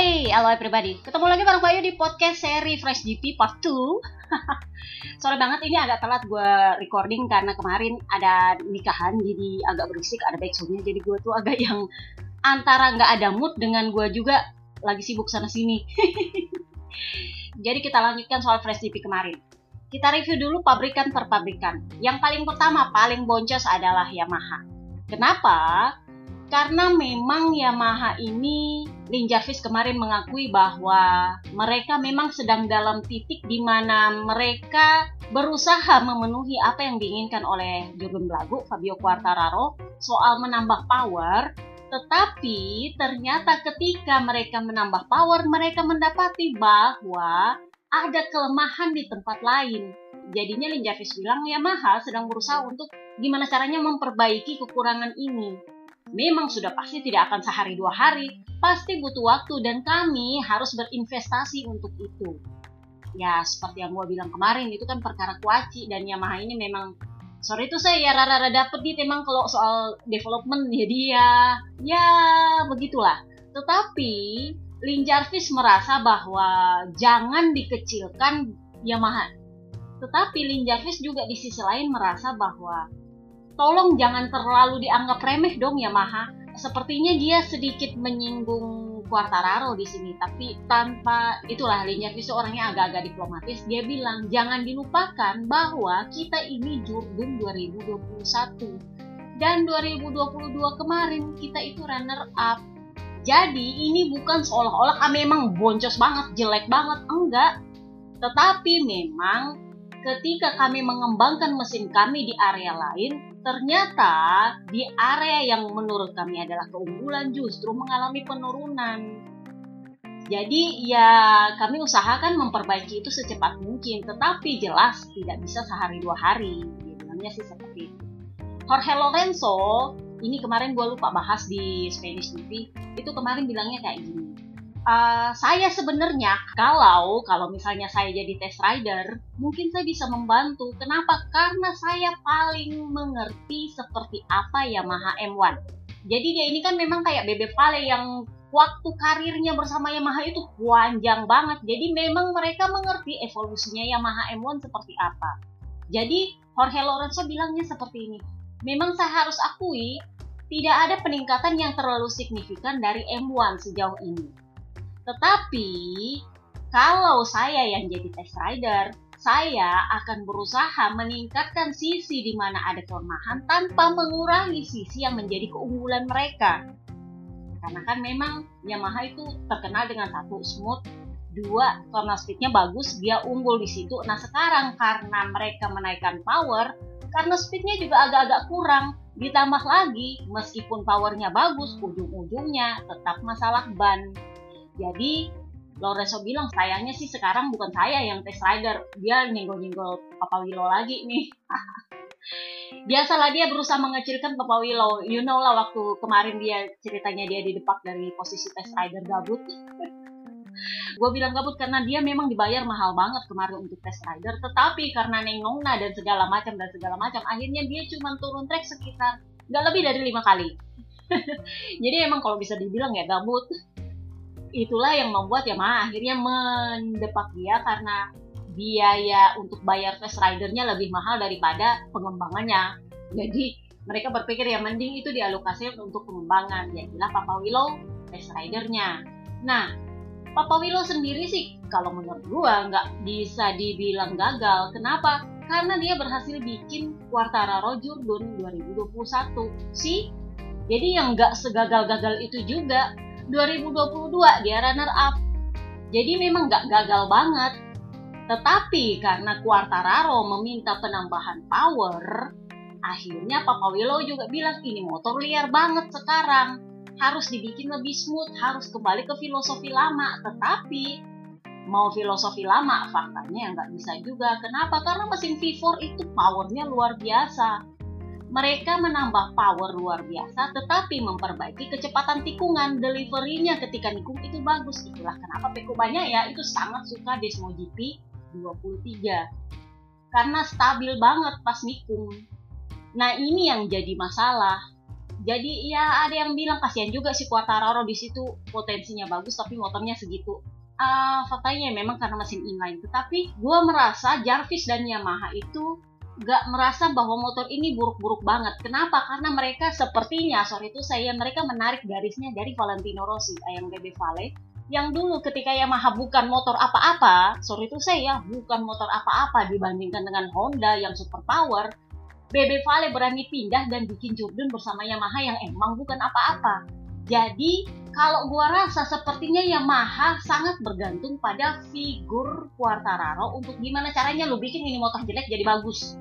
Hey, halo everybody. Ketemu lagi bareng Bayu di podcast seri Fresh GP Part 2. Sorry banget ini agak telat gue recording karena kemarin ada nikahan jadi agak berisik, ada backsoundnya jadi gue tuh agak yang antara nggak ada mood dengan gue juga lagi sibuk sana sini. jadi kita lanjutkan soal Fresh GP kemarin. Kita review dulu pabrikan per pabrikan. Yang paling pertama, paling boncos adalah Yamaha. Kenapa? Karena memang Yamaha ini, Lin Jarvis kemarin mengakui bahwa mereka memang sedang dalam titik di mana mereka berusaha memenuhi apa yang diinginkan oleh Jurgen Blago, Fabio Quartararo, soal menambah power, tetapi ternyata ketika mereka menambah power, mereka mendapati bahwa ada kelemahan di tempat lain. Jadinya Lin Jarvis bilang Yamaha sedang berusaha untuk gimana caranya memperbaiki kekurangan ini memang sudah pasti tidak akan sehari dua hari, pasti butuh waktu dan kami harus berinvestasi untuk itu. Ya, seperti yang gue bilang kemarin, itu kan perkara kuaci dan Yamaha ini memang sorry itu saya ya rara-rara dapet nih memang kalau soal development ya dia. Ya begitulah. Tetapi Lin Jarvis merasa bahwa jangan dikecilkan Yamaha. Tetapi Lin Jarvis juga di sisi lain merasa bahwa tolong jangan terlalu dianggap remeh dong Yamaha. Sepertinya dia sedikit menyinggung Quartararo di sini, tapi tanpa itulah Linjarvis orangnya agak-agak diplomatis. Dia bilang jangan dilupakan bahwa kita ini Jurdun 2021 dan 2022 kemarin kita itu runner up. Jadi ini bukan seolah-olah ah, memang boncos banget, jelek banget, enggak. Tetapi memang ketika kami mengembangkan mesin kami di area lain, ternyata di area yang menurut kami adalah keunggulan justru mengalami penurunan. Jadi ya kami usahakan memperbaiki itu secepat mungkin, tetapi jelas tidak bisa sehari dua hari. Bilangnya sih seperti itu. Jorge Lorenzo, ini kemarin gue lupa bahas di Spanish TV, itu kemarin bilangnya kayak gini uh, saya sebenarnya kalau kalau misalnya saya jadi test rider mungkin saya bisa membantu. Kenapa? Karena saya paling mengerti seperti apa Yamaha M1 jadi dia ini kan memang kayak Bebe Pale yang waktu karirnya bersama Yamaha itu panjang banget. Jadi memang mereka mengerti evolusinya Yamaha M1 seperti apa. Jadi Jorge Lorenzo bilangnya seperti ini. Memang saya harus akui tidak ada peningkatan yang terlalu signifikan dari M1 sejauh ini tetapi kalau saya yang jadi test rider, saya akan berusaha meningkatkan sisi di mana ada kelemahan tanpa mengurangi sisi yang menjadi keunggulan mereka. Karena kan memang Yamaha itu terkenal dengan satu smooth, dua karena speednya bagus, dia unggul di situ. Nah sekarang karena mereka menaikkan power, karena speednya juga agak-agak kurang, ditambah lagi meskipun powernya bagus, ujung-ujungnya tetap masalah ban. Jadi Lorenzo bilang sayangnya sih sekarang bukan saya yang test rider, dia nyenggol-nyenggol Papa Willow lagi nih. Biasalah dia berusaha mengecilkan Papa Willow. You know lah waktu kemarin dia ceritanya dia di depak dari posisi test rider gabut. gue bilang gabut karena dia memang dibayar mahal banget kemarin untuk test rider tetapi karena nengongna dan segala macam dan segala macam akhirnya dia cuma turun track sekitar nggak lebih dari lima kali jadi emang kalau bisa dibilang ya gabut itulah yang membuat Yamaha akhirnya mendepak dia karena biaya untuk bayar test ridernya lebih mahal daripada pengembangannya. Jadi mereka berpikir ya mending itu dialokasikan untuk pengembangan. Jadilah Papa Willow test ridernya. Nah, Papa Willow sendiri sih kalau menurut gua nggak bisa dibilang gagal. Kenapa? Karena dia berhasil bikin Quartararo Jurdun 2021. Sih, jadi yang nggak segagal-gagal itu juga 2022 dia runner up. Jadi memang gak gagal banget. Tetapi karena Quartararo meminta penambahan power, akhirnya Papa Willow juga bilang ini motor liar banget sekarang. Harus dibikin lebih smooth, harus kembali ke filosofi lama. Tetapi mau filosofi lama, faktanya nggak bisa juga. Kenapa? Karena mesin V4 itu powernya luar biasa mereka menambah power luar biasa tetapi memperbaiki kecepatan tikungan. Deliverynya ketika nikung itu bagus. Itulah kenapa Peko banyak ya itu sangat suka Desmo GP 23 karena stabil banget pas nikung. Nah ini yang jadi masalah. Jadi ya ada yang bilang kasihan juga si Quartararo di situ. Potensinya bagus tapi motornya segitu. Uh, faktanya memang karena mesin inline. Tetapi gue merasa Jarvis dan Yamaha itu gak merasa bahwa motor ini buruk-buruk banget. Kenapa? Karena mereka sepertinya, sorry itu saya, mereka menarik garisnya dari Valentino Rossi, ayam bebe Vale, yang dulu ketika Yamaha bukan motor apa-apa, sorry itu saya, bukan motor apa-apa dibandingkan dengan Honda yang super power, Bebe Vale berani pindah dan bikin Jordan bersama Yamaha yang emang bukan apa-apa. Jadi, kalau gua rasa sepertinya Yamaha sangat bergantung pada figur Quartararo untuk gimana caranya lu bikin ini motor jelek jadi bagus.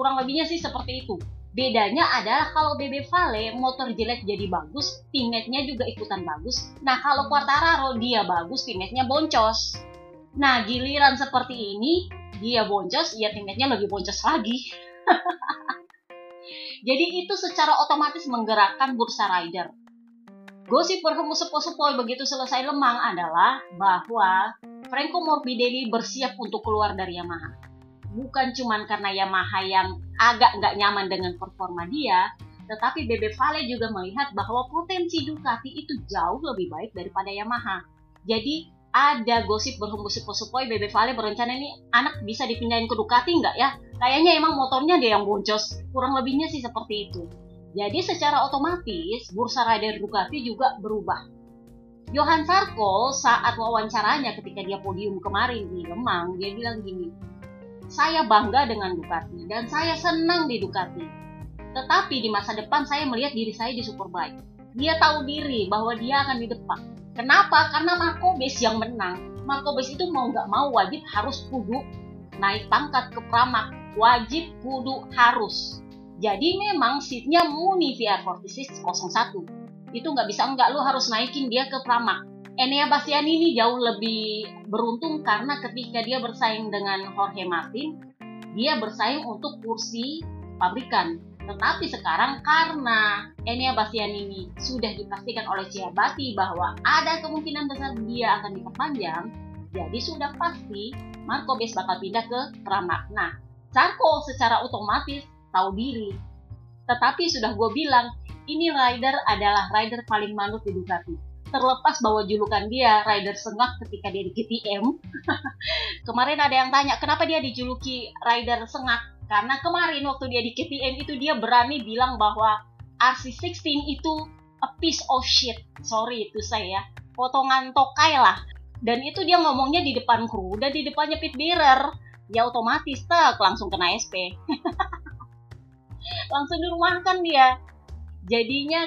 Kurang lebihnya sih seperti itu. Bedanya adalah kalau Bebe Vale motor jelek jadi bagus, teammate-nya juga ikutan bagus. Nah, kalau Quartararo dia bagus, teammate-nya boncos. Nah, giliran seperti ini, dia boncos, ya teammate-nya lebih boncos lagi. Jadi itu secara otomatis menggerakkan bursa rider. Gosip berhembus sepoi-sepoi begitu selesai lemang adalah bahwa Franco Morbidelli bersiap untuk keluar dari Yamaha. Bukan cuma karena Yamaha yang agak nggak nyaman dengan performa dia, tetapi Bebe Vale juga melihat bahwa potensi Ducati itu jauh lebih baik daripada Yamaha. Jadi ada gosip berhembus sepoi-sepoi Bebe Vale berencana ini anak bisa dipindahin ke Ducati nggak ya? Kayaknya emang motornya dia yang boncos. Kurang lebihnya sih seperti itu. Jadi secara otomatis bursa rider Ducati juga berubah. Johan Sarko saat wawancaranya ketika dia podium kemarin di Lemang, dia bilang gini, saya bangga dengan Ducati dan saya senang di Ducati. Tetapi di masa depan saya melihat diri saya di Superbike. Dia tahu diri bahwa dia akan di depan Kenapa? Karena Marco Base yang menang. Marco Base itu mau nggak mau wajib harus kudu naik pangkat ke pramak. Wajib kudu harus. Jadi memang seatnya Muni VR46 01. Itu nggak bisa enggak, lu harus naikin dia ke pramak. Enea Bastiani ini jauh lebih beruntung karena ketika dia bersaing dengan Jorge Martin, dia bersaing untuk kursi pabrikan tetapi sekarang karena Enia Bastian ini sudah dipastikan oleh Ciabati bahwa ada kemungkinan besar dia akan diperpanjang, jadi sudah pasti Marco Bes bakal pindah ke Pramac. Nah, Sarko secara otomatis tahu diri. Tetapi sudah gue bilang, ini rider adalah rider paling manut di Ducati. Terlepas bahwa julukan dia rider sengak ketika dia di KTM. Kemarin ada yang tanya, kenapa dia dijuluki rider sengak? Karena kemarin waktu dia di KTM itu dia berani bilang bahwa RC16 itu a piece of shit. Sorry itu saya. Potongan tokai lah. Dan itu dia ngomongnya di depan kru dan di depannya pit bearer. Ya otomatis tak langsung kena SP. langsung dirumahkan dia. Jadinya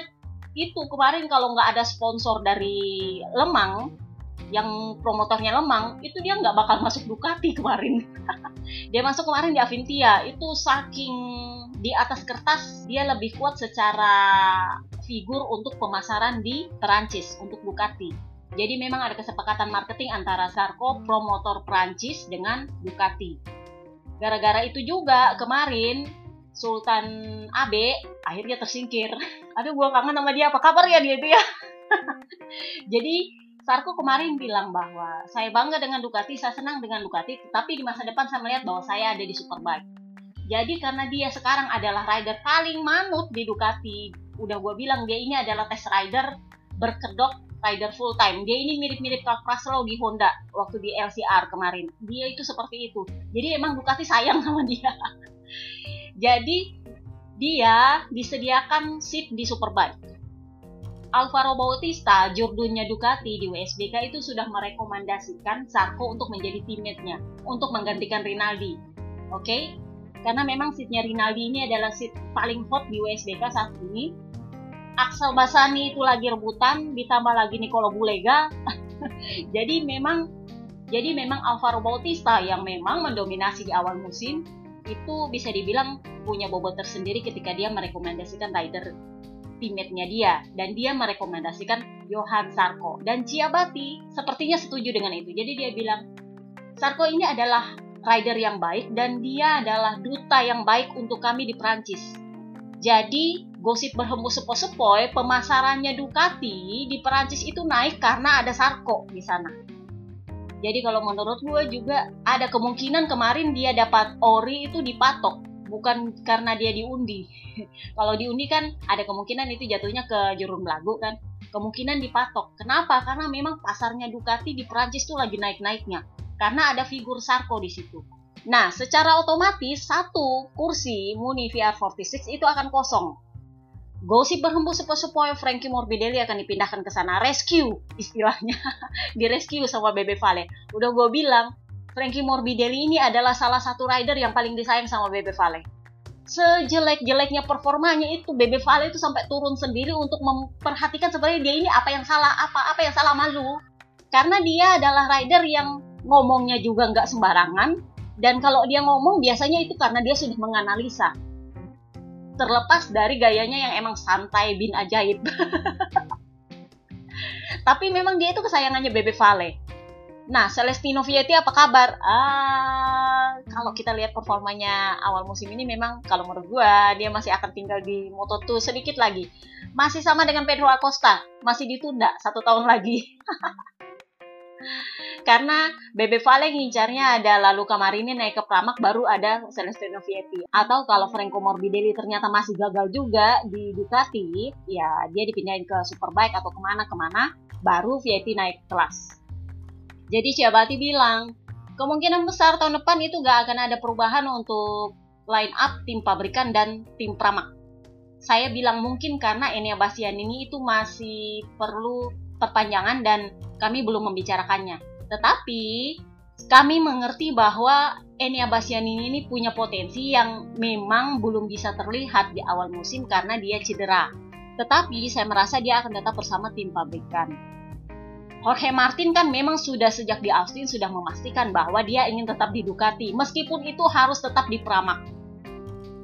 itu kemarin kalau nggak ada sponsor dari Lemang, yang promotornya lemang itu dia nggak bakal masuk Ducati kemarin. Dia masuk kemarin di Avintia. Itu saking di atas kertas dia lebih kuat secara figur untuk pemasaran di Perancis untuk Ducati. Jadi memang ada kesepakatan marketing antara Sarko promotor Perancis dengan Ducati. Gara-gara itu juga kemarin Sultan Abe akhirnya tersingkir aduh gua kangen sama dia apa kabar ya dia itu ya jadi Sarko kemarin bilang bahwa saya bangga dengan Ducati, saya senang dengan Ducati, tetapi di masa depan saya melihat bahwa saya ada di Superbike. Jadi karena dia sekarang adalah rider paling manut di Ducati, udah gue bilang dia ini adalah test rider berkedok rider full time. Dia ini mirip-mirip Carl Kraslow di Honda waktu di LCR kemarin. Dia itu seperti itu. Jadi emang Ducati sayang sama dia. Jadi dia disediakan seat di Superbike Alvaro Bautista, jurdunya Ducati di WSBK itu sudah merekomendasikan Sarko untuk menjadi teammate-nya, untuk menggantikan Rinaldi. Oke? Okay? Karena memang seatnya Rinaldi ini adalah seat paling hot di WSBK saat ini. Axel Basani itu lagi rebutan, ditambah lagi Nicolo Bulega. jadi memang jadi memang Alvaro Bautista yang memang mendominasi di awal musim itu bisa dibilang punya bobot tersendiri ketika dia merekomendasikan rider teammate-nya dia dan dia merekomendasikan Johan Sarko dan Ciabati sepertinya setuju dengan itu. Jadi dia bilang Sarko ini adalah rider yang baik dan dia adalah duta yang baik untuk kami di Prancis. Jadi gosip berhembus sepoi-sepoi pemasarannya Ducati di Perancis itu naik karena ada Sarko di sana. Jadi kalau menurut gue juga ada kemungkinan kemarin dia dapat ori itu dipatok bukan karena dia diundi. Kalau diundi kan ada kemungkinan itu jatuhnya ke jurun belagu kan. Kemungkinan dipatok. Kenapa? Karena memang pasarnya Ducati di Prancis tuh lagi naik-naiknya. Karena ada figur Sarko di situ. Nah, secara otomatis satu kursi Muni VR46 itu akan kosong. Gosip berhembus sepoi-sepoi Frankie Morbidelli akan dipindahkan ke sana rescue istilahnya di rescue sama Bebe Vale. Udah gue bilang Frankie Morbidelli ini adalah salah satu rider yang paling disayang sama Bebe Vale. Sejelek-jeleknya performanya itu Bebe Vale itu sampai turun sendiri untuk memperhatikan sebenarnya dia ini apa yang salah, apa apa yang salah malu. Karena dia adalah rider yang ngomongnya juga nggak sembarangan, dan kalau dia ngomong biasanya itu karena dia sudah menganalisa. Terlepas dari gayanya yang emang santai bin ajaib. Tapi memang dia itu kesayangannya Bebe Vale. Nah, Celestino Vietti apa kabar? Ah, kalau kita lihat performanya awal musim ini memang kalau menurut gua dia masih akan tinggal di Moto2 sedikit lagi. Masih sama dengan Pedro Acosta, masih ditunda satu tahun lagi. karena Bebe Vale ngincarnya ada lalu kemarin ini naik ke Pramak baru ada Celestino Vietti. Atau kalau Franco Morbidelli ternyata masih gagal juga di Ducati ya dia dipindahin ke Superbike atau ke mana ke mana baru Vietti naik kelas. Jadi Ciabati bilang kemungkinan besar tahun depan itu gak akan ada perubahan untuk line up tim pabrikan dan tim Pramak saya bilang mungkin karena Enea Bastian ini itu masih perlu perpanjangan dan kami belum membicarakannya tetapi kami mengerti bahwa Enya Bastianini ini punya potensi yang memang belum bisa terlihat di awal musim karena dia cedera. Tetapi saya merasa dia akan tetap bersama tim pabrikan. Jorge Martin kan memang sudah sejak di Austin sudah memastikan bahwa dia ingin tetap di Ducati, meskipun itu harus tetap di Pramac.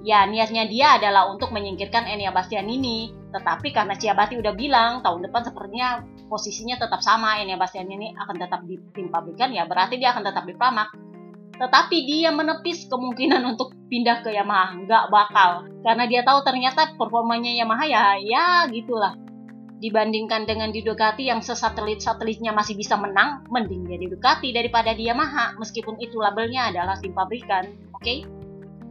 Ya, niatnya dia adalah untuk menyingkirkan Enya Bastianini, tetapi karena Ciabati udah bilang tahun depan sepertinya posisinya tetap sama. Ini Bastian ini akan tetap di tim pabrikan ya berarti dia akan tetap di Pramac tetapi dia menepis kemungkinan untuk pindah ke Yamaha. Nggak bakal. Karena dia tahu ternyata performanya Yamaha ya ya gitulah. Dibandingkan dengan di Ducati yang sesatelit-satelitnya masih bisa menang mending dia di Ducati daripada di Yamaha. Meskipun itu labelnya adalah tim pabrikan oke? Okay?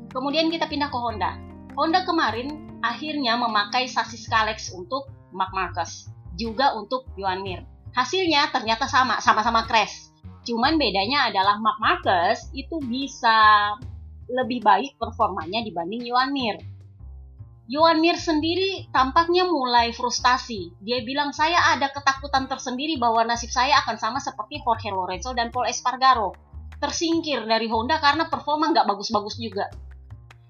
kemudian kita pindah ke Honda. Honda kemarin akhirnya memakai sasis Kalex untuk Mark Marcus juga untuk Yuan Mir. Hasilnya ternyata sama, sama-sama crash. Cuman bedanya adalah Mark Marcus itu bisa lebih baik performanya dibanding Yuan Mir. Yuan Mir sendiri tampaknya mulai frustasi. Dia bilang, saya ada ketakutan tersendiri bahwa nasib saya akan sama seperti Jorge Lorenzo dan Paul Espargaro. Tersingkir dari Honda karena performa nggak bagus-bagus juga.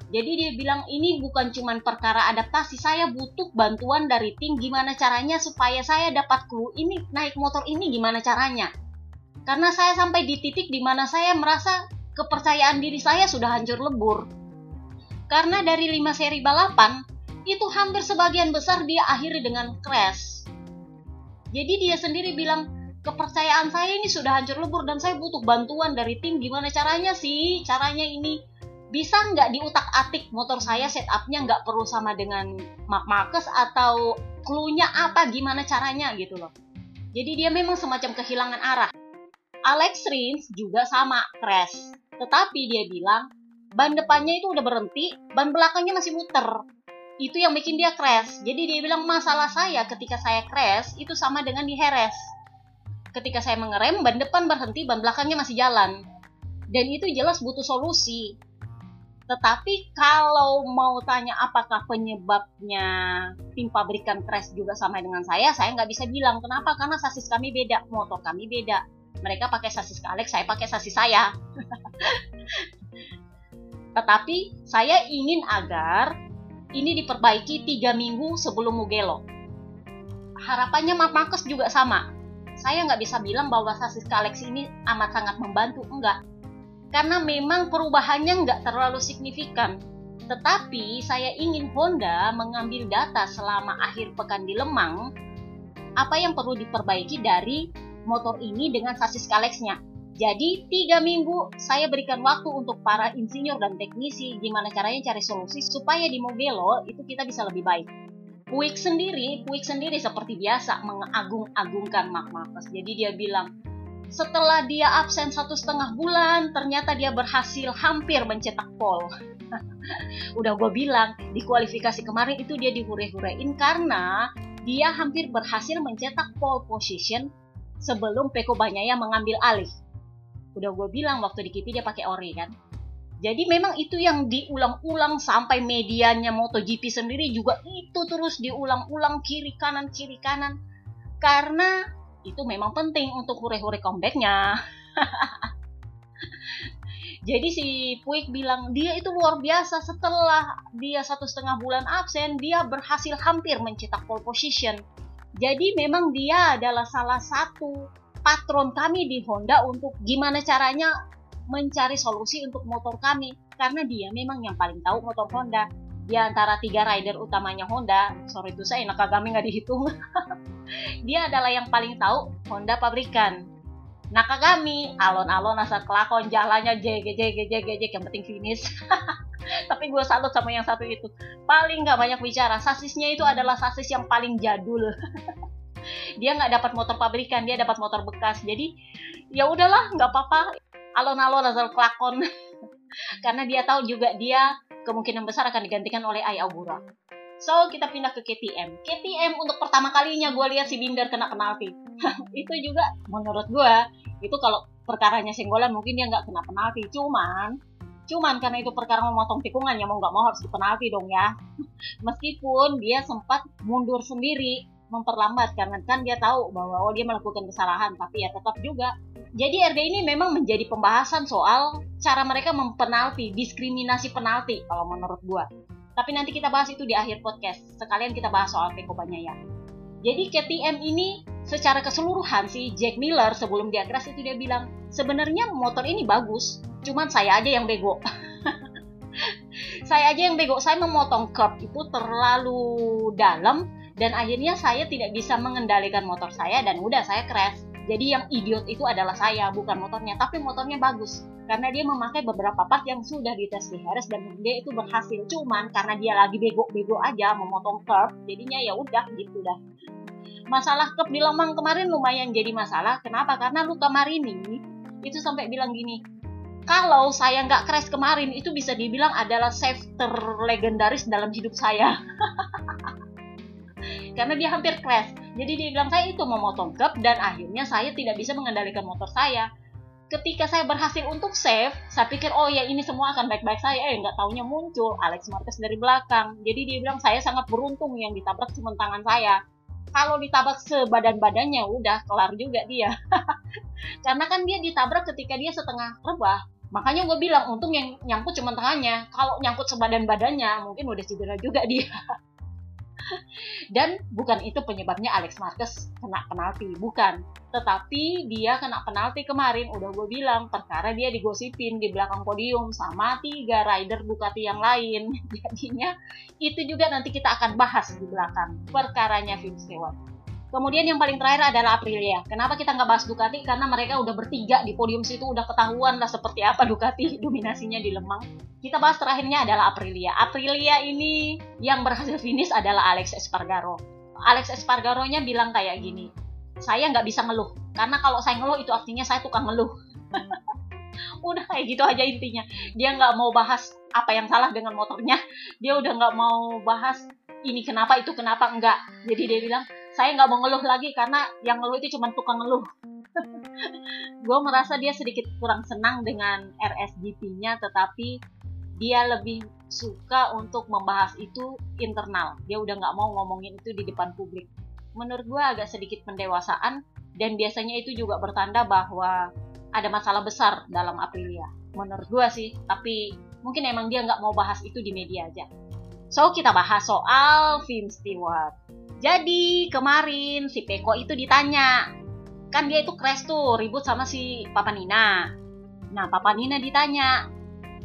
Jadi dia bilang ini bukan cuma perkara adaptasi, saya butuh bantuan dari tim gimana caranya supaya saya dapat clue ini naik motor ini gimana caranya. Karena saya sampai di titik di mana saya merasa kepercayaan diri saya sudah hancur lebur. Karena dari 5 seri balapan, itu hampir sebagian besar dia akhiri dengan crash. Jadi dia sendiri bilang, kepercayaan saya ini sudah hancur lebur dan saya butuh bantuan dari tim gimana caranya sih, caranya ini bisa nggak diutak-atik motor saya setupnya nggak perlu sama dengan Mark Marcus atau clue-nya apa gimana caranya gitu loh. Jadi dia memang semacam kehilangan arah. Alex Rins juga sama crash. Tetapi dia bilang ban depannya itu udah berhenti, ban belakangnya masih muter. Itu yang bikin dia crash. Jadi dia bilang masalah saya ketika saya crash itu sama dengan di Heres. Ketika saya mengerem, ban depan berhenti, ban belakangnya masih jalan. Dan itu jelas butuh solusi tetapi kalau mau tanya apakah penyebabnya tim pabrikan crash juga sama dengan saya, saya nggak bisa bilang. Kenapa? Karena sasis kami beda, motor kami beda. Mereka pakai sasis Kalex, saya pakai sasis saya. Tetapi saya ingin agar ini diperbaiki tiga minggu sebelum Mugello. Harapannya Marcus juga sama. Saya nggak bisa bilang bahwa sasis Kalex ini amat sangat membantu, enggak karena memang perubahannya nggak terlalu signifikan. Tetapi saya ingin Honda mengambil data selama akhir pekan di Lemang, apa yang perlu diperbaiki dari motor ini dengan sasis Kalexnya. Jadi tiga minggu saya berikan waktu untuk para insinyur dan teknisi gimana caranya cari solusi supaya di Mugello itu kita bisa lebih baik. Puig sendiri, Puig sendiri seperti biasa mengagung-agungkan Mark Marcus. Jadi dia bilang, setelah dia absen satu setengah bulan, ternyata dia berhasil hampir mencetak pole. Udah gue bilang, di kualifikasi kemarin itu dia dihure-hurein karena dia hampir berhasil mencetak pole position sebelum Peko Banyaya mengambil alih. Udah gue bilang waktu di KP dia pakai ori kan. Jadi memang itu yang diulang-ulang sampai medianya MotoGP sendiri juga itu terus diulang-ulang kiri kanan kiri kanan karena itu memang penting untuk hure-hure comebacknya. Jadi si Puig bilang dia itu luar biasa setelah dia satu setengah bulan absen dia berhasil hampir mencetak pole position. Jadi memang dia adalah salah satu patron kami di Honda untuk gimana caranya mencari solusi untuk motor kami karena dia memang yang paling tahu motor Honda di antara tiga rider utamanya Honda sorry itu saya Nakagami nggak dihitung. Dia adalah yang paling tahu Honda pabrikan. Nakagami alon-alon asal kelakon jalannya jg jg jg jg yang penting finish. Tapi gue salut sama yang satu itu. Paling nggak banyak bicara sasisnya itu adalah sasis yang paling jadul. Dia nggak dapat motor pabrikan dia dapat motor bekas. Jadi ya udahlah nggak apa-apa. Alon-alon asal kelakon karena dia tahu juga dia kemungkinan besar akan digantikan oleh Ai Aubura. So kita pindah ke KTM. KTM untuk pertama kalinya gue lihat si Binder kena penalti. itu juga menurut gue itu kalau perkaranya senggolan mungkin dia nggak kena penalti. Cuman cuman karena itu perkara memotong tikungan ya mau nggak mau harus dipenalti dong ya. Meskipun dia sempat mundur sendiri memperlambat karena kan dia tahu bahwa oh dia melakukan kesalahan tapi ya tetap juga jadi RD ini memang menjadi pembahasan soal cara mereka mempenalti, diskriminasi penalti kalau menurut gua. Tapi nanti kita bahas itu di akhir podcast. Sekalian kita bahas soal Peko ya. Jadi KTM ini secara keseluruhan sih Jack Miller sebelum dia crash itu dia bilang sebenarnya motor ini bagus, cuman saya aja yang bego. saya aja yang bego, saya memotong curb itu terlalu dalam dan akhirnya saya tidak bisa mengendalikan motor saya dan udah saya crash jadi yang idiot itu adalah saya, bukan motornya. Tapi motornya bagus. Karena dia memakai beberapa part yang sudah dites di Harris dan dia itu berhasil. Cuman karena dia lagi bego-bego aja memotong curve, jadinya ya udah gitu dah. Masalah curve di Lemang kemarin lumayan jadi masalah. Kenapa? Karena Luka Marini itu sampai bilang gini, kalau saya nggak crash kemarin itu bisa dibilang adalah save terlegendaris dalam hidup saya. Karena dia hampir crash jadi dia bilang saya itu memotong cup dan akhirnya saya tidak bisa mengendalikan motor saya. Ketika saya berhasil untuk save, saya pikir oh ya ini semua akan baik-baik saya. Eh nggak taunya muncul Alex Marquez dari belakang. Jadi dia bilang saya sangat beruntung yang ditabrak cuma tangan saya. Kalau ditabrak sebadan-badannya udah kelar juga dia. Karena kan dia ditabrak ketika dia setengah rebah. Makanya gue bilang untung yang nyangkut cuma tangannya. Kalau nyangkut sebadan badannya mungkin udah cedera juga dia. Dan bukan itu penyebabnya Alex Marquez kena penalti, bukan. Tetapi dia kena penalti kemarin, udah gue bilang, perkara dia digosipin di belakang podium sama tiga rider Ducati yang lain. Jadinya itu juga nanti kita akan bahas di belakang perkaranya Vince Stewart. Kemudian yang paling terakhir adalah Aprilia. Kenapa kita nggak bahas Ducati? Karena mereka udah bertiga di podium situ udah ketahuan lah seperti apa Ducati dominasinya di Lemang. Kita bahas terakhirnya adalah Aprilia. Aprilia ini yang berhasil finish adalah Alex Espargaro. Alex Espargaro-nya bilang kayak gini, saya nggak bisa ngeluh. Karena kalau saya ngeluh itu artinya saya tukang ngeluh. udah kayak gitu aja intinya. Dia nggak mau bahas apa yang salah dengan motornya. Dia udah nggak mau bahas ini kenapa itu kenapa enggak. Jadi dia bilang saya nggak mau ngeluh lagi karena yang ngeluh itu cuma tukang ngeluh. Gue merasa dia sedikit kurang senang dengan RSGP-nya tetapi dia lebih suka untuk membahas itu internal. Dia udah nggak mau ngomongin itu di depan publik. Menurut gue agak sedikit pendewasaan dan biasanya itu juga bertanda bahwa ada masalah besar dalam Aprilia. Menurut gue sih tapi mungkin emang dia nggak mau bahas itu di media aja so kita bahas soal Vince Stewart jadi kemarin si Peko itu ditanya, kan dia itu crash tuh ribut sama si Papa Nina. Nah Papa Nina ditanya,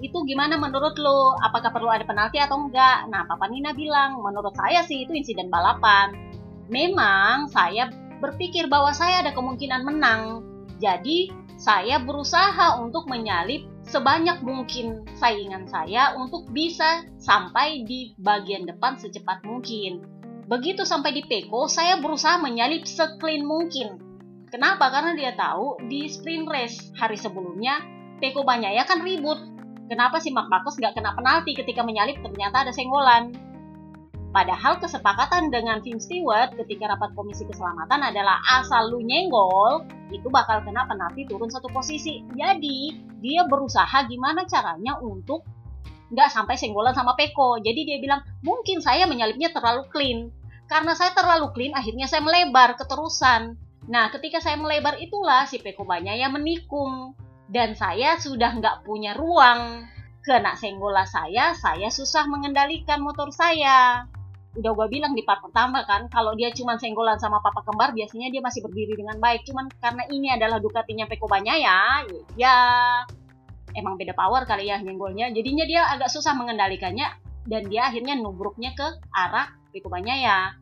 itu gimana menurut lo? Apakah perlu ada penalti atau enggak? Nah Papa Nina bilang, menurut saya sih itu insiden balapan. Memang saya berpikir bahwa saya ada kemungkinan menang. Jadi saya berusaha untuk menyalip sebanyak mungkin saingan saya untuk bisa sampai di bagian depan secepat mungkin. Begitu sampai di Peko, saya berusaha menyalip seclean mungkin. Kenapa? Karena dia tahu di sprint race hari sebelumnya Peko Banyaya kan ribut. kenapa si Mark Marcus nggak kena penalti ketika menyalip ternyata ada senggolan. Padahal kesepakatan dengan Tim Stewart ketika rapat komisi keselamatan adalah asal lu nyenggol, itu bakal kena penalti turun satu posisi. Jadi, dia berusaha gimana caranya untuk nggak sampai senggolan sama Peko. Jadi dia bilang, mungkin saya menyalipnya terlalu clean. Karena saya terlalu clean, akhirnya saya melebar keterusan. Nah, ketika saya melebar itulah si Peko banyak yang menikung. Dan saya sudah nggak punya ruang. Kena senggola saya, saya susah mengendalikan motor saya udah gue bilang di part pertama kan kalau dia cuma senggolan sama papa kembar biasanya dia masih berdiri dengan baik. Cuman karena ini adalah Ducatinya Peko ya ya emang beda power kali ya nyenggolnya. Jadinya dia agak susah mengendalikannya dan dia akhirnya nubruknya ke arah Peko ya.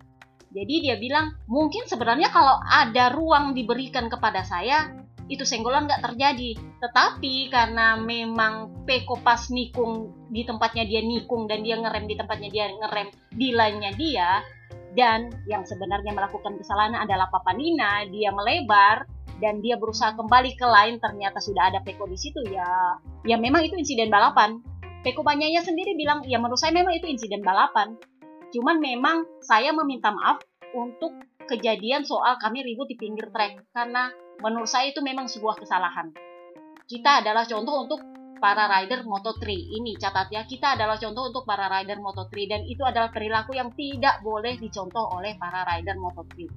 Jadi dia bilang mungkin sebenarnya kalau ada ruang diberikan kepada saya itu senggolan nggak terjadi. Tetapi karena memang Peko pas nikung di tempatnya dia nikung dan dia ngerem di tempatnya dia ngerem di lainnya dia dan yang sebenarnya melakukan kesalahan adalah Papa Nina, dia melebar dan dia berusaha kembali ke lain ternyata sudah ada Peko di situ ya. Ya memang itu insiden balapan. Peko Banyaya sendiri bilang, ya menurut saya memang itu insiden balapan. Cuman memang saya meminta maaf untuk kejadian soal kami ribut di pinggir trek karena menurut saya itu memang sebuah kesalahan. Kita adalah contoh untuk para rider Moto3. Ini catat ya, kita adalah contoh untuk para rider Moto3 dan itu adalah perilaku yang tidak boleh dicontoh oleh para rider Moto3.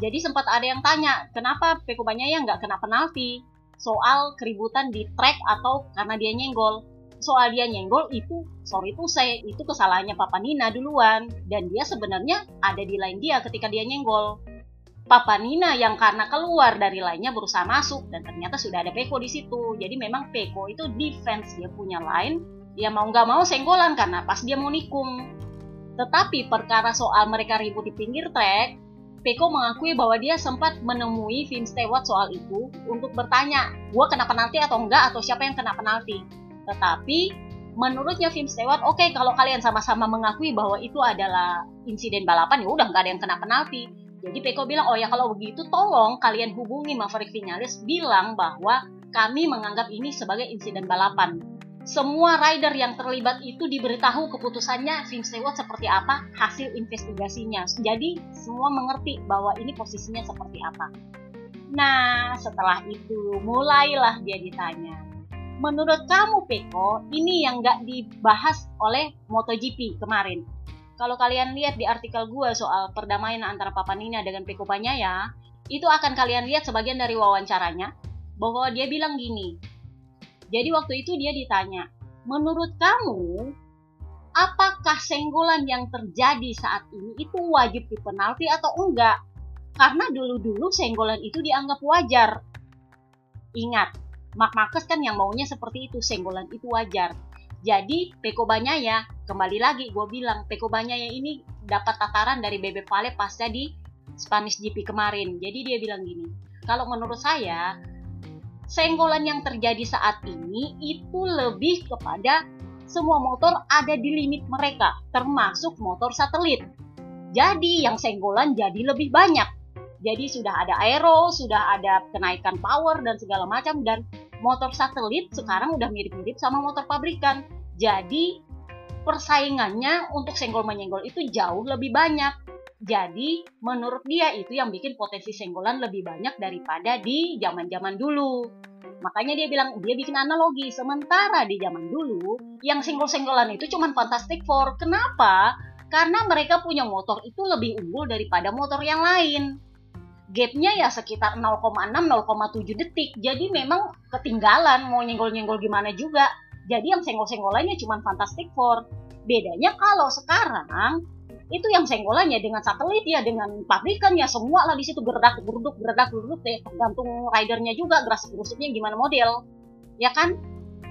Jadi sempat ada yang tanya, kenapa Peko yang nggak kena penalti soal keributan di track atau karena dia nyenggol. Soal dia nyenggol itu, sorry itu saya, itu kesalahannya Papa Nina duluan. Dan dia sebenarnya ada di line dia ketika dia nyenggol. Papa Nina yang karena keluar dari lainnya berusaha masuk dan ternyata sudah ada Peko di situ. Jadi memang Peko itu defense dia punya line, dia mau nggak mau senggolan karena pas dia mau nikung. Tetapi perkara soal mereka ribut di pinggir trek, Peko mengakui bahwa dia sempat menemui Vince Stewart soal itu untuk bertanya, gue kena penalti atau enggak atau siapa yang kena penalti. Tetapi menurutnya Vince Stewart, oke okay, kalau kalian sama-sama mengakui bahwa itu adalah insiden balapan, ya udah nggak ada yang kena penalti jadi Peko bilang, oh ya kalau begitu tolong kalian hubungi Maverick Vinales bilang bahwa kami menganggap ini sebagai insiden balapan. Semua rider yang terlibat itu diberitahu keputusannya Vince Stewart seperti apa hasil investigasinya. Jadi semua mengerti bahwa ini posisinya seperti apa. Nah, setelah itu mulailah dia ditanya. Menurut kamu Peko, ini yang nggak dibahas oleh MotoGP kemarin kalau kalian lihat di artikel gue soal perdamaian antara Papa Nina dengan Peko ya, itu akan kalian lihat sebagian dari wawancaranya bahwa dia bilang gini. Jadi waktu itu dia ditanya, menurut kamu apakah senggolan yang terjadi saat ini itu wajib dipenalti atau enggak? Karena dulu-dulu senggolan itu dianggap wajar. Ingat, Mark Marcus kan yang maunya seperti itu, senggolan itu wajar. Jadi Peko ya kembali lagi gue bilang Peko ya ini dapat tataran dari Bebe Vale pasca di Spanish GP kemarin. Jadi dia bilang gini, kalau menurut saya senggolan yang terjadi saat ini itu lebih kepada semua motor ada di limit mereka, termasuk motor satelit. Jadi yang senggolan jadi lebih banyak. Jadi sudah ada aero, sudah ada kenaikan power dan segala macam dan motor satelit sekarang udah mirip-mirip sama motor pabrikan. Jadi persaingannya untuk senggol menyenggol itu jauh lebih banyak. Jadi menurut dia itu yang bikin potensi senggolan lebih banyak daripada di zaman-zaman dulu. Makanya dia bilang dia bikin analogi. Sementara di zaman dulu yang senggol-senggolan itu cuma Fantastic Four. Kenapa? Karena mereka punya motor itu lebih unggul daripada motor yang lain gapnya ya sekitar 0,6-0,7 detik. Jadi memang ketinggalan mau nyenggol-nyenggol gimana juga. Jadi yang senggol-senggolannya cuma Fantastic Four. Bedanya kalau sekarang itu yang senggolannya dengan satelit ya dengan pabrikan ya semua lah di situ gerdak geruduk gerdak geruduk ya tergantung ridernya juga geras gerusuknya gimana model ya kan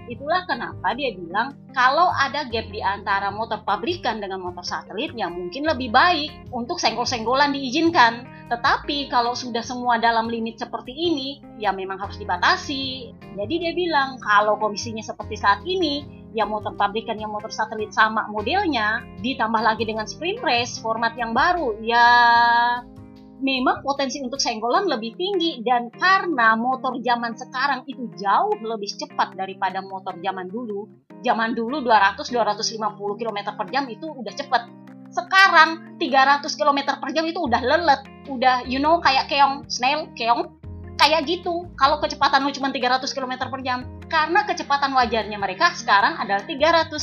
Itulah kenapa dia bilang kalau ada gap di antara motor pabrikan dengan motor satelit ya mungkin lebih baik untuk senggol-senggolan diizinkan. Tetapi kalau sudah semua dalam limit seperti ini ya memang harus dibatasi. Jadi dia bilang kalau kondisinya seperti saat ini ya motor pabrikan yang motor satelit sama modelnya ditambah lagi dengan sprint race format yang baru ya memang potensi untuk senggolan lebih tinggi dan karena motor zaman sekarang itu jauh lebih cepat daripada motor zaman dulu Zaman dulu 200-250 km per jam itu udah cepet. Sekarang 300 km per jam itu udah lelet. Udah you know kayak keong, snail, keong. Kayak gitu. Kalau kecepatan lu cuma 300 km per jam. Karena kecepatan wajarnya mereka sekarang adalah 350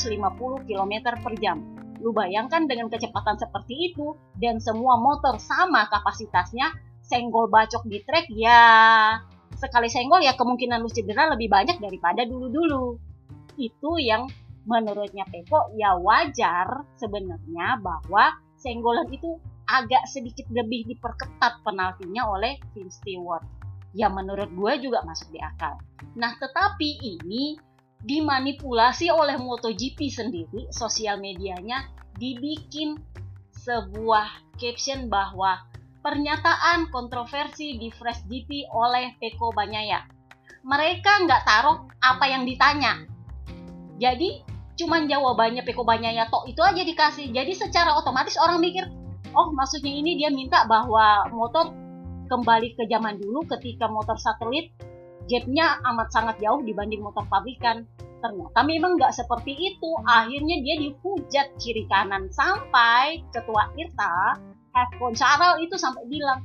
km per jam. Lu bayangkan dengan kecepatan seperti itu dan semua motor sama kapasitasnya, senggol bacok di trek ya sekali senggol ya kemungkinan lu cedera lebih banyak daripada dulu-dulu. Itu yang menurutnya Peko ya wajar sebenarnya bahwa senggolan itu agak sedikit lebih diperketat penaltinya oleh Vince Stewart. Ya menurut gue juga masuk di akal. Nah tetapi ini dimanipulasi oleh MotoGP sendiri, sosial medianya dibikin sebuah caption bahwa pernyataan kontroversi di Fresh GP oleh Peko Banyaya. Mereka nggak taruh apa yang ditanya. Jadi cuman jawabannya Peko Banyaya tok itu aja dikasih. Jadi secara otomatis orang mikir, oh maksudnya ini dia minta bahwa motor kembali ke zaman dulu ketika motor satelit gapnya amat sangat jauh dibanding motor pabrikan. Ternyata memang nggak seperti itu. Akhirnya dia dihujat kiri kanan sampai ketua IRTA Hefcon Charles itu sampai bilang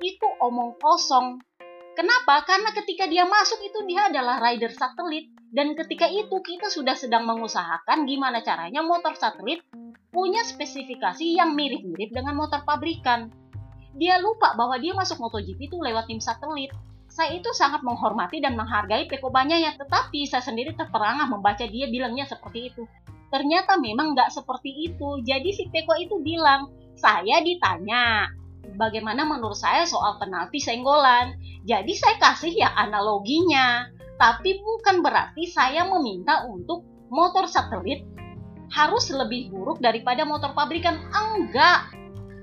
itu omong kosong. Kenapa? Karena ketika dia masuk itu dia adalah rider satelit dan ketika itu kita sudah sedang mengusahakan gimana caranya motor satelit punya spesifikasi yang mirip-mirip dengan motor pabrikan. Dia lupa bahwa dia masuk MotoGP itu lewat tim satelit. Saya itu sangat menghormati dan menghargai Peko ya, tetapi saya sendiri terperangah membaca dia bilangnya seperti itu. Ternyata memang nggak seperti itu. Jadi si Peko itu bilang, saya ditanya bagaimana menurut saya soal penalti senggolan. Jadi saya kasih ya analoginya. Tapi bukan berarti saya meminta untuk motor satelit harus lebih buruk daripada motor pabrikan. Enggak.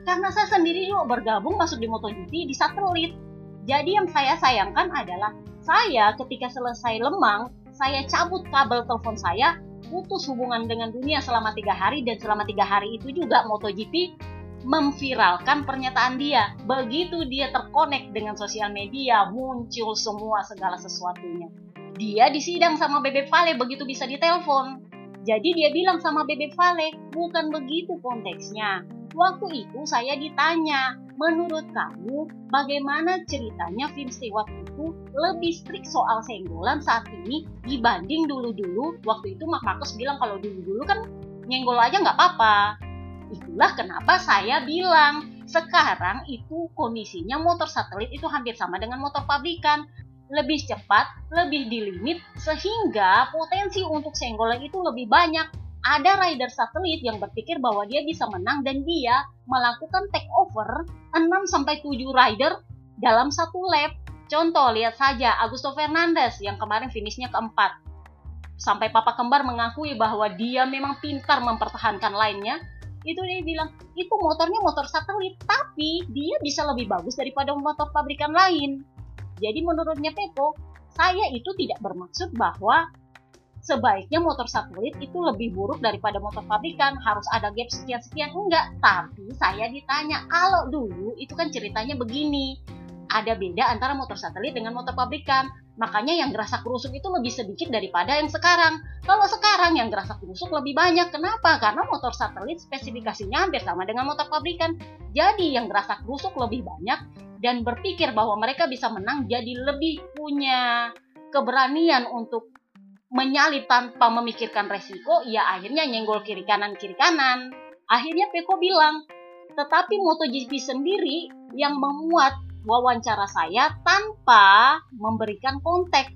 Karena saya sendiri juga bergabung masuk di MotoGP di satelit. Jadi yang saya sayangkan adalah saya ketika selesai lemang, saya cabut kabel telepon saya, putus hubungan dengan dunia selama tiga hari dan selama tiga hari itu juga MotoGP memviralkan pernyataan dia. Begitu dia terkonek dengan sosial media, muncul semua segala sesuatunya. Dia disidang sama Bebek Vale begitu bisa ditelepon. Jadi dia bilang sama Bebek Vale, bukan begitu konteksnya. Waktu itu saya ditanya, menurut kamu bagaimana ceritanya Vince Stewart itu lebih strict soal senggolan saat ini dibanding dulu-dulu? Waktu itu Mark Marcus bilang kalau dulu-dulu kan nyenggol aja nggak apa-apa Itulah kenapa saya bilang sekarang itu kondisinya motor satelit itu hampir sama dengan motor pabrikan. Lebih cepat, lebih di limit, sehingga potensi untuk senggolan itu lebih banyak. Ada rider satelit yang berpikir bahwa dia bisa menang dan dia melakukan take over 6-7 rider dalam satu lap. Contoh, lihat saja Augusto Fernandez yang kemarin finishnya keempat. Sampai papa kembar mengakui bahwa dia memang pintar mempertahankan lainnya, itu dia bilang itu motornya motor satelit tapi dia bisa lebih bagus daripada motor pabrikan lain jadi menurutnya Peko saya itu tidak bermaksud bahwa sebaiknya motor satelit itu lebih buruk daripada motor pabrikan harus ada gap sekian-sekian enggak tapi saya ditanya kalau dulu itu kan ceritanya begini ada beda antara motor satelit dengan motor pabrikan Makanya yang gerasa kerusuk itu lebih sedikit daripada yang sekarang. Kalau sekarang yang gerasa kerusuk lebih banyak. Kenapa? Karena motor satelit spesifikasinya hampir sama dengan motor pabrikan. Jadi yang gerasa kerusuk lebih banyak dan berpikir bahwa mereka bisa menang jadi lebih punya keberanian untuk menyalip tanpa memikirkan resiko, ya akhirnya nyenggol kiri kanan kiri kanan. Akhirnya Peko bilang, tetapi MotoGP sendiri yang memuat wawancara saya tanpa memberikan konteks.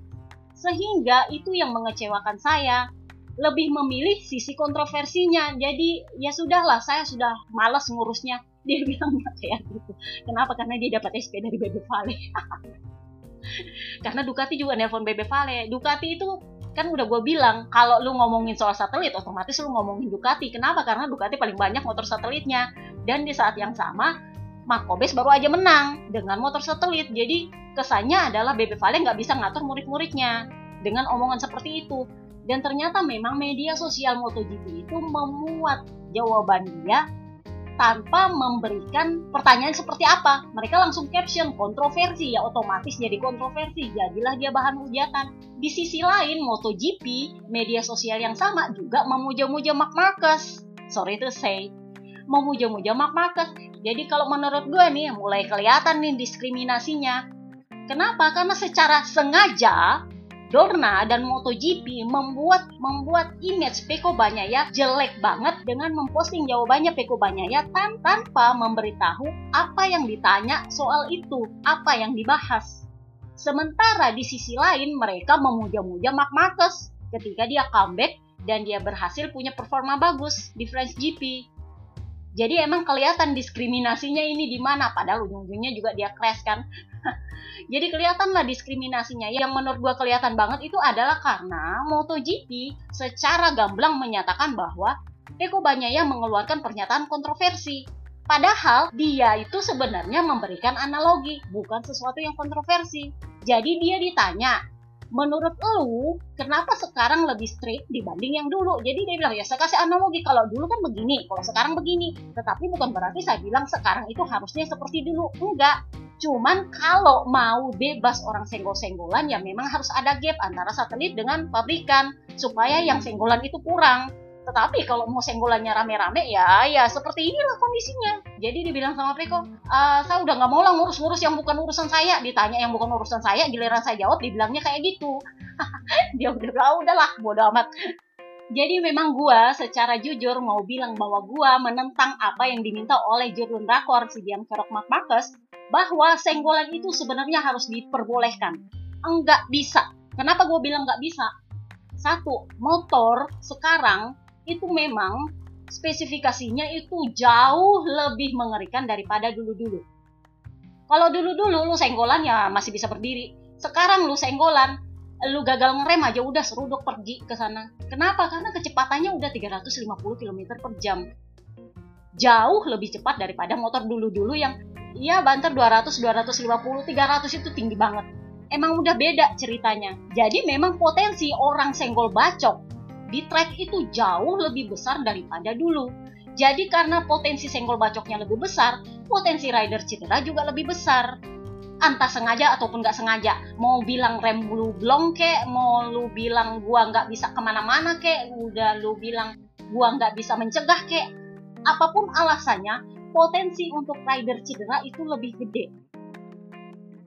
Sehingga itu yang mengecewakan saya. Lebih memilih sisi kontroversinya. Jadi ya sudahlah, saya sudah malas ngurusnya. Dia bilang kayak gitu. Kenapa? Karena dia dapat SP dari Bebe Vale. Karena Ducati juga nelpon Bebe Vale. Ducati itu kan udah gue bilang kalau lu ngomongin soal satelit otomatis lu ngomongin Ducati kenapa karena Ducati paling banyak motor satelitnya dan di saat yang sama Makobes baru aja menang dengan motor satelit. Jadi kesannya adalah BB Vale nggak bisa ngatur murid-muridnya dengan omongan seperti itu. Dan ternyata memang media sosial MotoGP itu memuat jawaban dia tanpa memberikan pertanyaan seperti apa. Mereka langsung caption kontroversi ya otomatis jadi kontroversi. Jadilah dia bahan hujatan. Di sisi lain MotoGP, media sosial yang sama juga memuja-muja Mark Marquez. Sorry to say, memuja-muja Mark Marquez. Jadi kalau menurut gue nih mulai kelihatan nih diskriminasinya. Kenapa? Karena secara sengaja Dorna dan MotoGP membuat membuat image Peko Banyaya jelek banget dengan memposting jawabannya Peko Banyaya tan tanpa memberitahu apa yang ditanya soal itu, apa yang dibahas. Sementara di sisi lain mereka memuja-muja Mark Marquez ketika dia comeback dan dia berhasil punya performa bagus di French GP. Jadi emang kelihatan diskriminasinya ini di mana padahal ujung-ujungnya juga dia crash kan. Jadi kelihatan lah diskriminasinya. Yang menurut gua kelihatan banget itu adalah karena MotoGP secara gamblang menyatakan bahwa Eko Banyaya mengeluarkan pernyataan kontroversi. Padahal dia itu sebenarnya memberikan analogi, bukan sesuatu yang kontroversi. Jadi dia ditanya, menurut lu kenapa sekarang lebih strict dibanding yang dulu jadi dia bilang ya saya kasih analogi kalau dulu kan begini kalau sekarang begini tetapi bukan berarti saya bilang sekarang itu harusnya seperti dulu enggak cuman kalau mau bebas orang senggol-senggolan ya memang harus ada gap antara satelit dengan pabrikan supaya yang senggolan itu kurang tetapi kalau mau senggolannya rame-rame ya ya seperti inilah kondisinya. Jadi dibilang sama Peko, e, saya udah nggak mau lah ngurus-ngurus yang bukan urusan saya. Ditanya yang bukan urusan saya, giliran saya jawab dibilangnya kayak gitu. Dia udah ah, udahlah bodo amat. Jadi memang gua secara jujur mau bilang bahwa gua menentang apa yang diminta oleh Jurgen Rakor si Diam Kerok Marcus bahwa senggolan itu sebenarnya harus diperbolehkan. Enggak bisa. Kenapa gue bilang nggak bisa? Satu, motor sekarang itu memang spesifikasinya itu jauh lebih mengerikan daripada dulu-dulu. Kalau dulu-dulu lu senggolan ya masih bisa berdiri. Sekarang lu senggolan, lu gagal ngerem aja udah seruduk pergi ke sana. Kenapa? Karena kecepatannya udah 350 km per jam. Jauh lebih cepat daripada motor dulu-dulu yang ya banter 200, 250, 300 itu tinggi banget. Emang udah beda ceritanya. Jadi memang potensi orang senggol bacok di track itu jauh lebih besar daripada dulu. Jadi karena potensi senggol bacoknya lebih besar, potensi rider cedera juga lebih besar. Entah sengaja ataupun nggak sengaja. Mau bilang rem lu blong kek, mau lu bilang gua nggak bisa ke mana-mana kek, udah lu bilang gua nggak bisa mencegah kek. Apa pun alasannya, potensi untuk rider cedera itu lebih gede.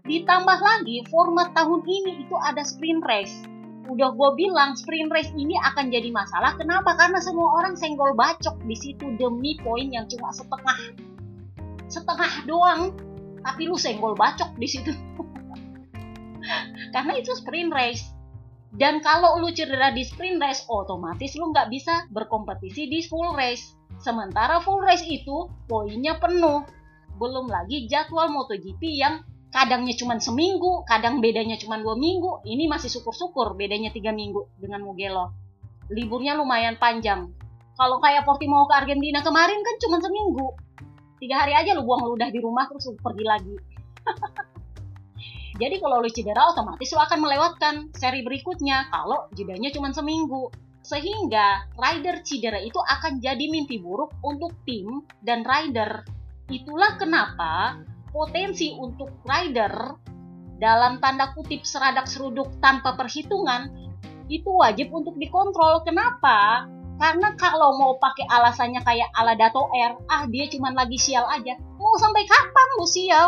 Ditambah lagi, format tahun ini itu ada sprint race udah gue bilang sprint race ini akan jadi masalah. Kenapa? Karena semua orang senggol bacok di situ demi poin yang cuma setengah, setengah doang. Tapi lu senggol bacok di situ. Karena itu sprint race. Dan kalau lu cedera di sprint race, otomatis lu nggak bisa berkompetisi di full race. Sementara full race itu poinnya penuh. Belum lagi jadwal MotoGP yang kadangnya cuma seminggu, kadang bedanya cuma dua minggu. Ini masih syukur-syukur bedanya tiga minggu dengan Mugello. Liburnya lumayan panjang. Kalau kayak Portimao ke Argentina kemarin kan cuma seminggu. Tiga hari aja lu buang ludah di rumah terus lu pergi lagi. Jadi kalau lu cedera otomatis lu akan melewatkan seri berikutnya kalau jedanya cuma seminggu. Sehingga rider cedera itu akan jadi mimpi buruk untuk tim dan rider. Itulah kenapa potensi untuk rider dalam tanda kutip seradak seruduk tanpa perhitungan itu wajib untuk dikontrol. Kenapa? Karena kalau mau pakai alasannya kayak ala Dato R, ah dia cuma lagi sial aja. Mau sampai kapan lu sial?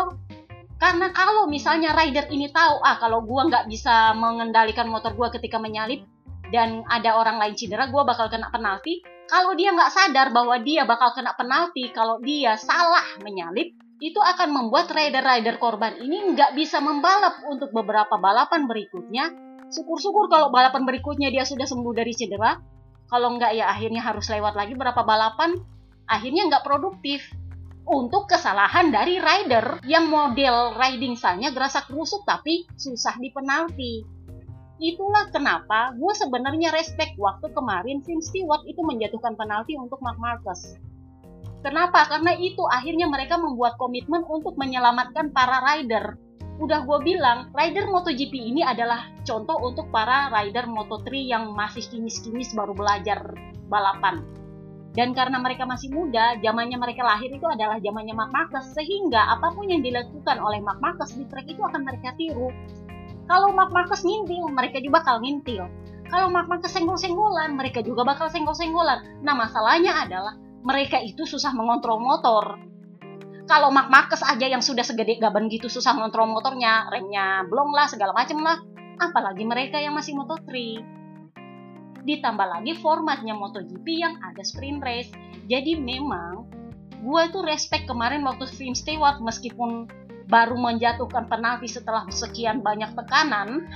Karena kalau misalnya rider ini tahu, ah kalau gua nggak bisa mengendalikan motor gua ketika menyalip dan ada orang lain cedera, gua bakal kena penalti. Kalau dia nggak sadar bahwa dia bakal kena penalti kalau dia salah menyalip, itu akan membuat rider-rider korban ini nggak bisa membalap untuk beberapa balapan berikutnya. Syukur-syukur kalau balapan berikutnya dia sudah sembuh dari cedera. Kalau nggak ya akhirnya harus lewat lagi berapa balapan, akhirnya nggak produktif. Untuk kesalahan dari rider yang model riding stylenya gerasak gerusuk tapi susah di penalti. Itulah kenapa gue sebenarnya respect waktu kemarin Tim Stewart itu menjatuhkan penalti untuk Mark Marquez Kenapa? Karena itu akhirnya mereka membuat komitmen untuk menyelamatkan para rider. Udah gue bilang, rider MotoGP ini adalah contoh untuk para rider Moto3 yang masih kinis-kinis baru belajar balapan. Dan karena mereka masih muda, zamannya mereka lahir itu adalah zamannya Mark Marcus, sehingga apa pun yang dilakukan oleh Mark Marcus di track itu akan mereka tiru. Kalau Mark Marcus ngintil, mereka juga bakal ngintil. Kalau Mark Marcus senggol-senggolan, mereka juga bakal senggol-senggolan. Nah masalahnya adalah mereka itu susah mengontrol motor. Kalau Mark Marcus aja yang sudah segede gaban gitu susah mengontrol motornya, remnya blong lah, segala macem lah. Apalagi mereka yang masih Moto3 ditambah lagi formatnya MotoGP yang ada sprint race. Jadi memang gue tuh respect kemarin waktu Film Stewart meskipun baru menjatuhkan penalti setelah sekian banyak tekanan.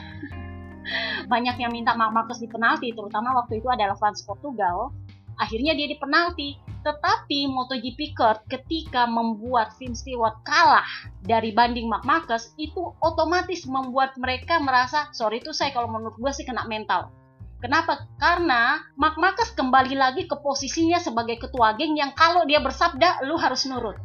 banyak yang minta Marcus di penalti, terutama waktu itu adalah fans Portugal. Akhirnya dia di penalti. Tetapi MotoGP Kurt ketika membuat Film Stewart kalah dari banding Mark Marcus itu otomatis membuat mereka merasa sorry itu saya kalau menurut gue sih kena mental Kenapa? Karena Mark Marcus kembali lagi ke posisinya sebagai ketua geng yang kalau dia bersabda, lu harus nurut.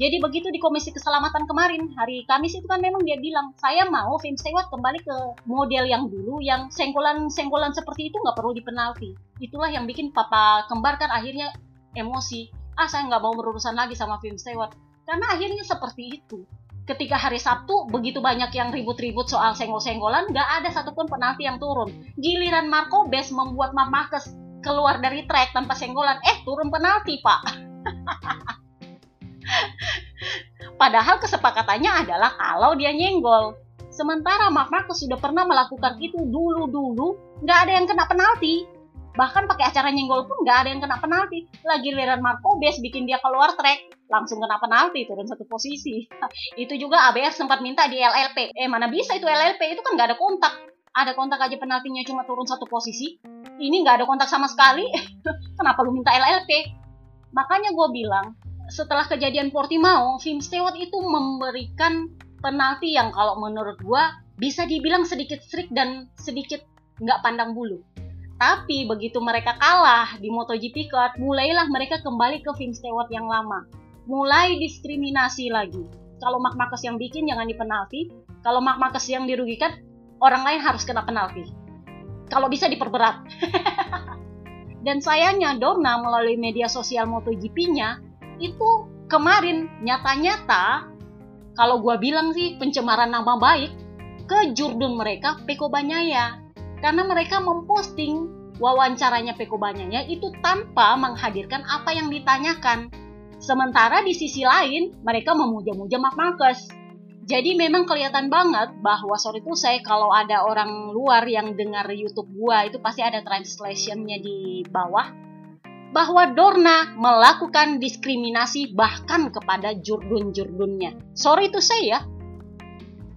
Jadi begitu di Komisi Keselamatan kemarin, hari Kamis itu kan memang dia bilang, saya mau Vince Stewart kembali ke model yang dulu, yang senggolan-senggolan seperti itu nggak perlu dipenalti. Itulah yang bikin papa kembar kan akhirnya emosi. Ah, saya nggak mau berurusan lagi sama Vince Stewart. Karena akhirnya seperti itu ketika hari Sabtu begitu banyak yang ribut-ribut soal senggol-senggolan, nggak ada satupun penalti yang turun. Giliran Marco Bes membuat Mark Marquez keluar dari trek tanpa senggolan, eh turun penalti pak. Padahal kesepakatannya adalah kalau dia nyenggol. Sementara Mark Marquez sudah pernah melakukan itu dulu-dulu, nggak ada yang kena penalti bahkan pakai acara nyenggol pun nggak ada yang kena penalti. Lagi liran Marco Bes bikin dia keluar track langsung kena penalti turun satu posisi. Itu juga ABR sempat minta di LLP eh mana bisa itu LLP itu kan nggak ada kontak. Ada kontak aja penaltinya cuma turun satu posisi. Ini nggak ada kontak sama sekali. Kenapa lu minta LLP makanya gue bilang setelah kejadian Portimao Film Stewart itu memberikan penalti yang kalau menurut gue bisa dibilang sedikit strict dan sedikit nggak pandang bulu tapi begitu mereka kalah di MotoGP Cup, mulailah mereka kembali ke Vince Stewart yang lama. Mulai diskriminasi lagi. Kalau Mark Marcus yang bikin jangan dipenalti, kalau Mark Marcus yang dirugikan, orang lain harus kena penalti. Kalau bisa diperberat. Dan sayangnya Dorna melalui media sosial MotoGP-nya itu kemarin nyata-nyata kalau gue bilang sih pencemaran nama baik ke jurdun mereka Peko Banyaya karena mereka memposting wawancaranya Peko Banyanya itu tanpa menghadirkan apa yang ditanyakan. Sementara di sisi lain, mereka memuja-muja Mark Marcus. Jadi memang kelihatan banget bahwa sorry itu saya kalau ada orang luar yang dengar YouTube gua itu pasti ada translationnya di bawah bahwa Dorna melakukan diskriminasi bahkan kepada jurdun-jurdunnya. Sorry itu saya ya.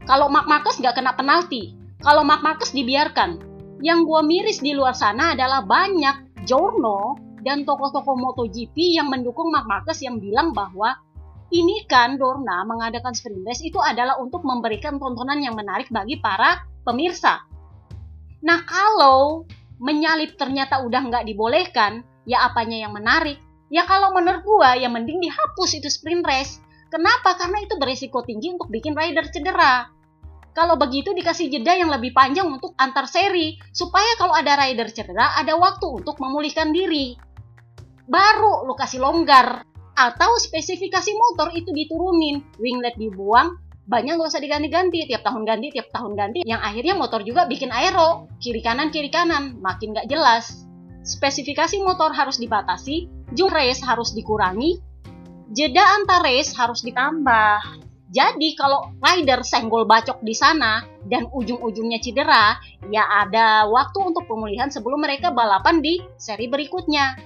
Kalau Mark Marcus nggak kena penalti, kalau Mark Marcus dibiarkan, yang gue miris di luar sana adalah banyak journo dan tokoh-tokoh MotoGP yang mendukung Mark Marquez yang bilang bahwa ini kan Dorna mengadakan sprint race itu adalah untuk memberikan tontonan yang menarik bagi para pemirsa. Nah kalau menyalip ternyata udah nggak dibolehkan, ya apanya yang menarik? Ya kalau menurut gue ya mending dihapus itu sprint race. Kenapa? Karena itu berisiko tinggi untuk bikin rider cedera. Kalau begitu dikasih jeda yang lebih panjang untuk antar seri, supaya kalau ada rider cedera ada waktu untuk memulihkan diri. Baru lu kasih longgar. Atau spesifikasi motor itu diturunin, winglet dibuang, banyak gak usah diganti-ganti, tiap tahun ganti, tiap tahun ganti, yang akhirnya motor juga bikin aero, kiri kanan, kiri kanan, makin gak jelas. Spesifikasi motor harus dibatasi, jumlah race harus dikurangi, jeda antar race harus ditambah. Jadi kalau rider senggol bacok di sana dan ujung-ujungnya cedera, ya ada waktu untuk pemulihan sebelum mereka balapan di seri berikutnya.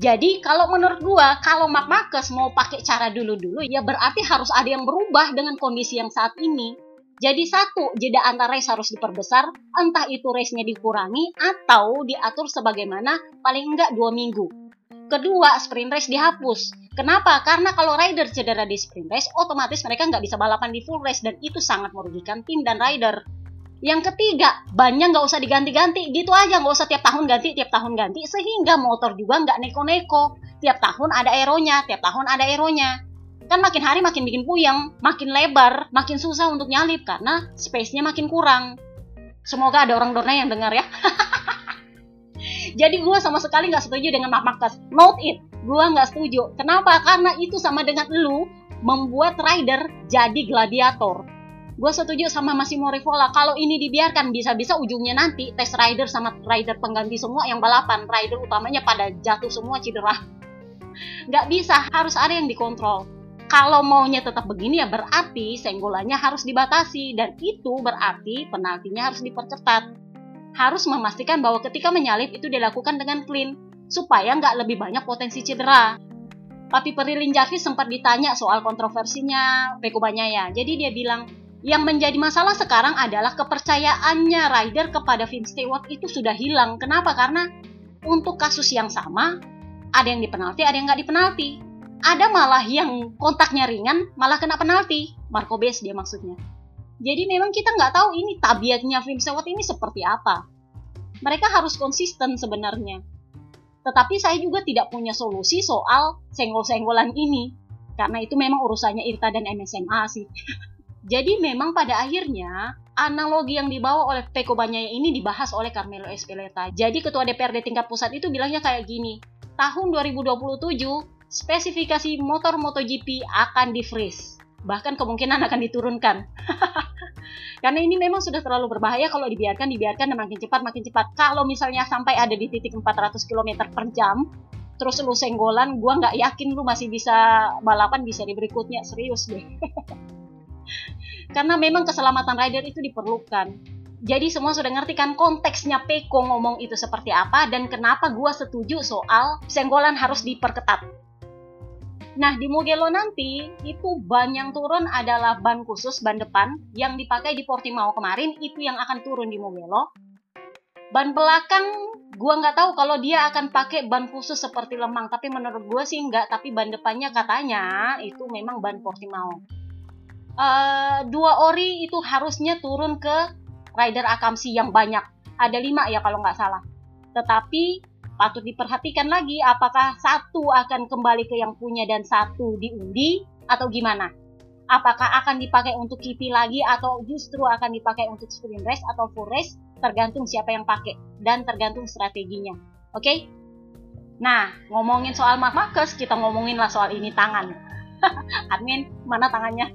Jadi kalau menurut gua, kalau Mark Marcus mau pakai cara dulu-dulu, ya berarti harus ada yang berubah dengan kondisi yang saat ini. Jadi satu, jeda antar race harus diperbesar, entah itu race-nya dikurangi atau diatur sebagaimana paling enggak dua minggu. Kedua, sprint race dihapus. Kenapa? Karena kalau rider cedera di sprint race, otomatis mereka nggak bisa balapan di full race dan itu sangat merugikan tim dan rider. Yang ketiga, bannya nggak usah diganti-ganti, gitu aja nggak usah tiap tahun ganti, tiap tahun ganti, sehingga motor juga nggak neko-neko. Tiap tahun ada aeronya, tiap tahun ada aeronya. Kan makin hari makin bikin puyeng, makin lebar, makin susah untuk nyalip karena space-nya makin kurang. Semoga ada orang dorna yang dengar ya. Jadi gue sama sekali nggak setuju dengan Mark Marcus. Note it. Gua nggak setuju. Kenapa? Karena itu sama dengan lu membuat rider jadi gladiator. Gue setuju sama Massimo Rivola. Kalau ini dibiarkan, bisa-bisa ujungnya nanti test rider sama rider pengganti semua yang balapan. Rider utamanya pada jatuh semua cedera. Nggak bisa, harus ada yang dikontrol. Kalau maunya tetap begini ya berarti senggolannya harus dibatasi. Dan itu berarti penaltinya harus dipercepat. Harus memastikan bahwa ketika menyalip itu dilakukan dengan clean. Supaya nggak lebih banyak potensi cedera. Papi Perilin Jarvis sempat ditanya soal kontroversinya Peko Banyaya. Jadi dia bilang, yang menjadi masalah sekarang adalah kepercayaannya rider kepada Vince Stewart itu sudah hilang. Kenapa? Karena untuk kasus yang sama, ada yang dipenalti, ada yang nggak dipenalti. Ada malah yang kontaknya ringan, malah kena penalti. Marco Bes dia maksudnya. Jadi memang kita nggak tahu ini tabiatnya Vince Stewart ini seperti apa. Mereka harus konsisten sebenarnya. Tetapi saya juga tidak punya solusi soal senggol-senggolan ini. Karena itu memang urusannya Irta dan MSMA sih. Jadi memang pada akhirnya analogi yang dibawa oleh Peko Banyaya ini dibahas oleh Carmelo Espeleta. Jadi ketua DPRD tingkat pusat itu bilangnya kayak gini, tahun 2027 spesifikasi motor MotoGP akan di freeze. Bahkan kemungkinan akan diturunkan. Karena ini memang sudah terlalu berbahaya kalau dibiarkan, dibiarkan dan makin cepat, makin cepat. Kalau misalnya sampai ada di titik 400 km per jam, terus lu senggolan, gua nggak yakin lu masih bisa balapan di berikutnya, serius deh. Karena memang keselamatan rider itu diperlukan. Jadi semua sudah ngerti kan konteksnya Peko ngomong itu seperti apa dan kenapa gua setuju soal senggolan harus diperketat. Nah, di Mugello nanti itu ban yang turun adalah ban khusus ban depan yang dipakai di Portimao kemarin itu yang akan turun di Mugello. Ban belakang gua nggak tahu kalau dia akan pakai ban khusus seperti Lemang, tapi menurut gua sih nggak, tapi ban depannya katanya itu memang ban Portimao uh, dua ori itu harusnya turun ke rider akamsi yang banyak. Ada lima ya kalau nggak salah. Tetapi patut diperhatikan lagi apakah satu akan kembali ke yang punya dan satu diundi atau gimana. Apakah akan dipakai untuk kipi lagi atau justru akan dipakai untuk sprint race atau full race tergantung siapa yang pakai dan tergantung strateginya. Oke? Okay? Nah, ngomongin soal Mark Marcus, kita ngomongin lah soal ini tangan. Admin, mana tangannya?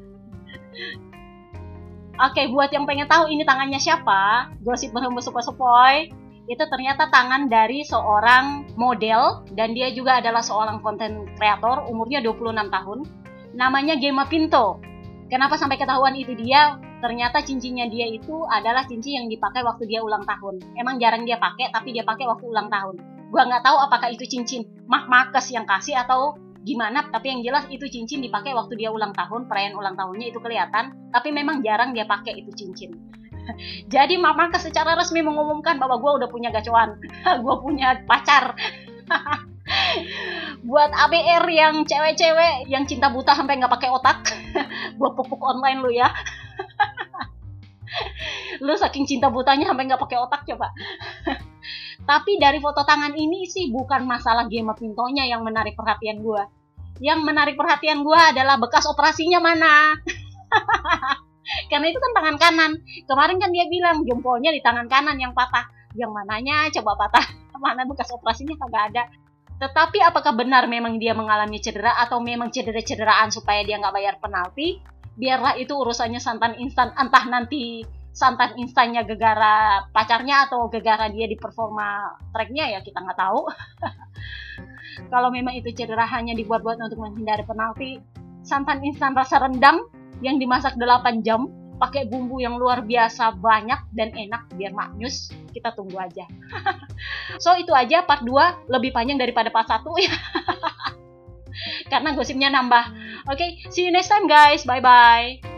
Oke, buat yang pengen tahu ini tangannya siapa, gosip berhembus sepoi-sepoi, itu ternyata tangan dari seorang model dan dia juga adalah seorang konten kreator, umurnya 26 tahun. Namanya Gemma Pinto. Kenapa sampai ketahuan itu dia? Ternyata cincinnya dia itu adalah cincin yang dipakai waktu dia ulang tahun. Emang jarang dia pakai, tapi dia pakai waktu ulang tahun. Gua nggak tahu apakah itu cincin Mak Marcus yang kasih atau gimana tapi yang jelas itu cincin dipakai waktu dia ulang tahun perayaan ulang tahunnya itu kelihatan tapi memang jarang dia pakai itu cincin jadi mama ke secara resmi mengumumkan bahwa gue udah punya gacuan gue punya pacar buat ABR yang cewek-cewek yang cinta buta sampai nggak pakai otak gue pupuk online lu ya lu saking cinta butanya sampai nggak pakai otak coba tapi dari foto tangan ini sih bukan masalah game pintonya yang menarik perhatian gue. Yang menarik perhatian gue adalah bekas operasinya mana. Karena itu kan tangan kanan. Kemarin kan dia bilang jempolnya di tangan kanan yang patah. Yang mananya coba patah. Mana bekas operasinya kagak ada. Tetapi apakah benar memang dia mengalami cedera atau memang cedera-cederaan supaya dia nggak bayar penalti? Biarlah itu urusannya santan instan entah nanti santan instannya gegara pacarnya atau gegara dia di performa tracknya ya kita nggak tahu kalau memang itu cedera hanya dibuat-buat untuk menghindari penalti santan instan rasa rendang yang dimasak 8 jam pakai bumbu yang luar biasa banyak dan enak biar maknyus kita tunggu aja. So itu aja part 2 lebih panjang daripada part 1 ya karena gosipnya nambah. Oke okay, see you next time guys. Bye bye